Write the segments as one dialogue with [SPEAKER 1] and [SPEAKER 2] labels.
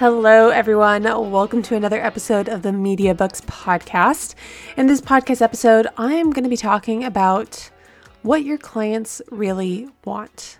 [SPEAKER 1] Hello, everyone. Welcome to another episode of the Media Books Podcast. In this podcast episode, I'm going to be talking about what your clients really want.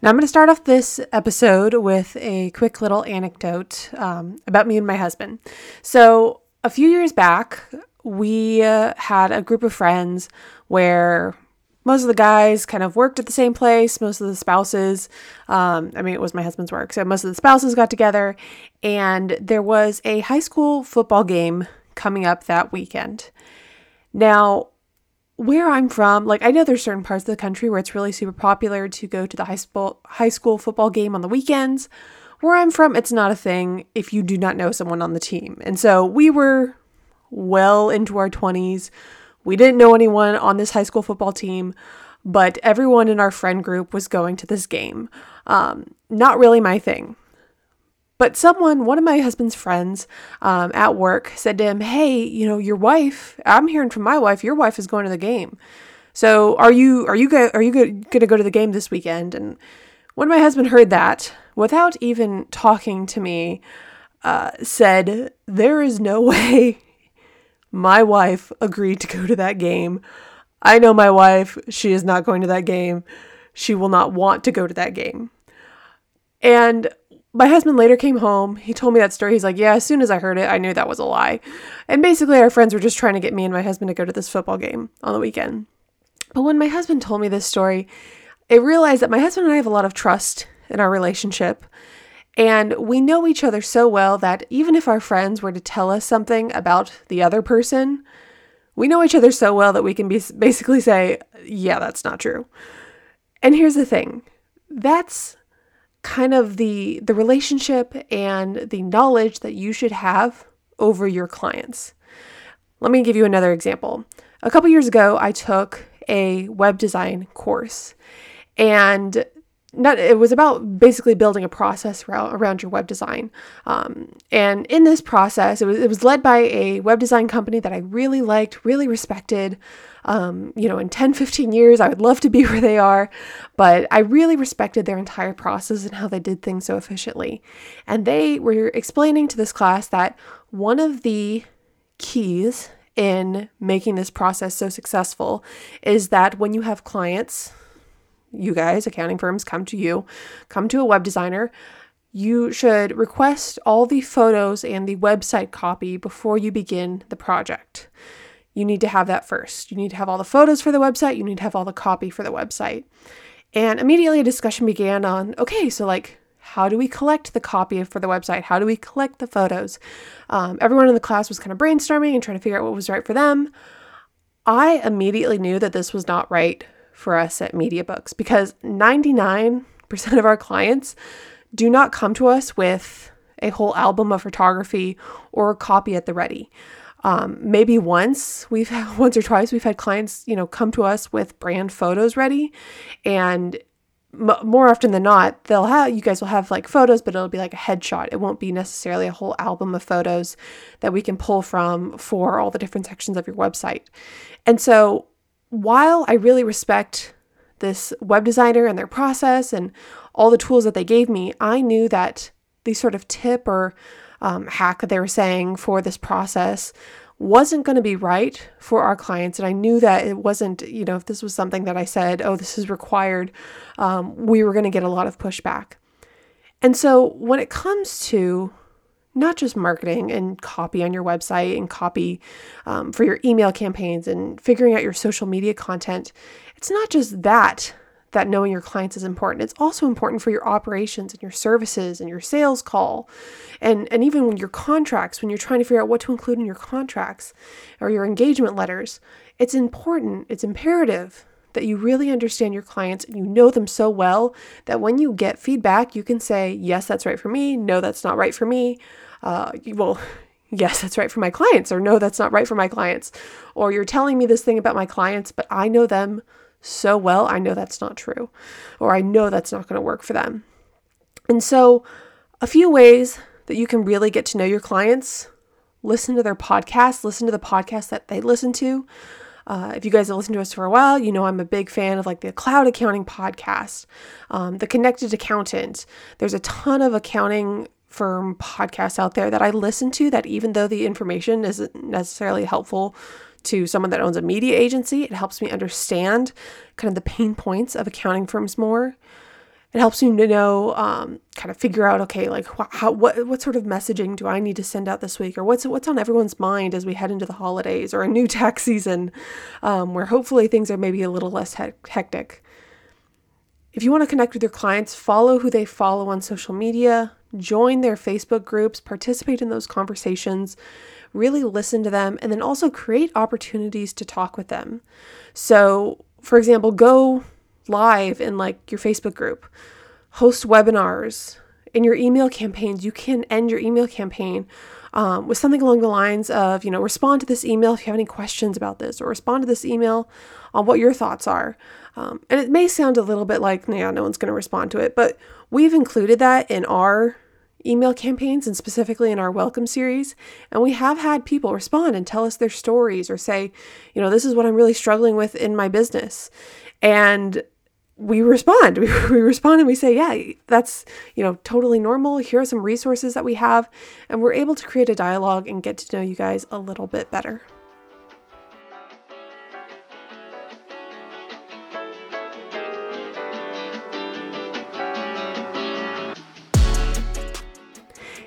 [SPEAKER 1] Now, I'm going to start off this episode with a quick little anecdote um, about me and my husband. So, a few years back, we uh, had a group of friends where most of the guys kind of worked at the same place. Most of the spouses, um, I mean, it was my husband's work. So most of the spouses got together, and there was a high school football game coming up that weekend. Now, where I'm from, like I know there's certain parts of the country where it's really super popular to go to the high school high school football game on the weekends. Where I'm from, it's not a thing if you do not know someone on the team. And so we were well into our 20s we didn't know anyone on this high school football team, but everyone in our friend group was going to this game. Um, not really my thing. But someone, one of my husband's friends um, at work, said to him, "Hey, you know, your wife. I'm hearing from my wife. Your wife is going to the game. So are you? Are you go, Are you going to go to the game this weekend?" And when my husband heard that, without even talking to me, uh, said, "There is no way my wife agreed to go to that game. I know my wife, she is not going to that game. She will not want to go to that game. And my husband later came home. He told me that story. He's like, Yeah, as soon as I heard it, I knew that was a lie. And basically, our friends were just trying to get me and my husband to go to this football game on the weekend. But when my husband told me this story, I realized that my husband and I have a lot of trust in our relationship. And we know each other so well that even if our friends were to tell us something about the other person, we know each other so well that we can be basically say, yeah, that's not true. And here's the thing. That's kind of the the relationship and the knowledge that you should have over your clients. Let me give you another example. A couple years ago, I took a web design course. And not it was about basically building a process around, your web design. Um, and in this process it was, it was led by a web design company that i really liked really respected. Um, you know in 10 15 years i would love to be where they are but i really respected their entire process and how they did things so efficiently. And they were explaining to this class that one of the keys in making this process so successful is that when you have clients you guys, accounting firms, come to you, come to a web designer, you should request all the photos and the website copy before you begin the project. You need to have that first. You need to have all the photos for the website, you need to have all the copy for the website. And immediately a discussion began on okay, so like, how do we collect the copy for the website? How do we collect the photos? Um, everyone in the class was kind of brainstorming and trying to figure out what was right for them. I immediately knew that this was not right for us at Media Books because 99% of our clients do not come to us with a whole album of photography or a copy at the ready. Um, maybe once we've had, once or twice we've had clients you know come to us with brand photos ready and m- more often than not they'll have you guys will have like photos but it'll be like a headshot it won't be necessarily a whole album of photos that we can pull from for all the different sections of your website and so while I really respect this web designer and their process and all the tools that they gave me, I knew that the sort of tip or um, hack that they were saying for this process wasn't going to be right for our clients. And I knew that it wasn't, you know, if this was something that I said, oh, this is required, um, we were going to get a lot of pushback. And so when it comes to not just marketing and copy on your website and copy um, for your email campaigns and figuring out your social media content. It's not just that that knowing your clients is important. It's also important for your operations and your services and your sales call. And and even when your contracts, when you're trying to figure out what to include in your contracts or your engagement letters, it's important, it's imperative that you really understand your clients and you know them so well that when you get feedback, you can say, Yes, that's right for me. No, that's not right for me. uh, well, yes, that's right for my clients, or no, that's not right for my clients. Or you're telling me this thing about my clients, but I know them so well, I know that's not true. Or I know that's not going to work for them. And so, a few ways that you can really get to know your clients listen to their podcasts, listen to the podcast that they listen to. Uh, if you guys have listened to us for a while, you know I'm a big fan of like the cloud accounting podcast, um, the connected accountant. There's a ton of accounting firm podcasts out there that I listen to that even though the information isn't necessarily helpful to someone that owns a media agency, it helps me understand kind of the pain points of accounting firms more. It helps you to know, um, kind of figure out, okay, like wh- how, what what sort of messaging do I need to send out this week, or what's what's on everyone's mind as we head into the holidays or a new tax season, um, where hopefully things are maybe a little less he- hectic. If you want to connect with your clients, follow who they follow on social media, join their Facebook groups, participate in those conversations, really listen to them, and then also create opportunities to talk with them. So, for example, go live in like your Facebook group, host webinars. In your email campaigns, you can end your email campaign um, with something along the lines of, you know, respond to this email if you have any questions about this, or respond to this email on what your thoughts are. Um, and it may sound a little bit like, yeah, no one's going to respond to it, but we've included that in our email campaigns and specifically in our welcome series. And we have had people respond and tell us their stories or say, you know, this is what I'm really struggling with in my business. And we respond. We, we respond and we say, yeah, that's, you know, totally normal. Here are some resources that we have. And we're able to create a dialogue and get to know you guys a little bit better.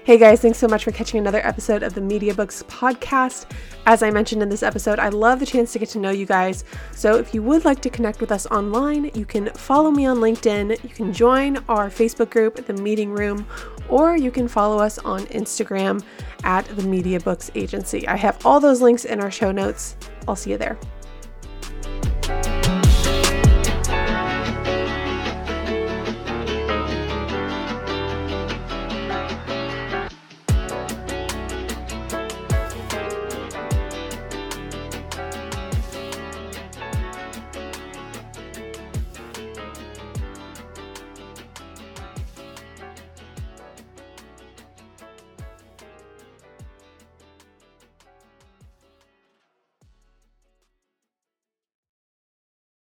[SPEAKER 1] Hey guys, thanks so much for catching another episode of the Media Books podcast. As I mentioned in this episode, I love the chance to get to know you guys. So if you would like to connect with us online, you can follow me on LinkedIn, you can join our Facebook group, The Meeting Room, or you can follow us on Instagram at the Media Books Agency. I have all those links in our show notes. I'll see you there.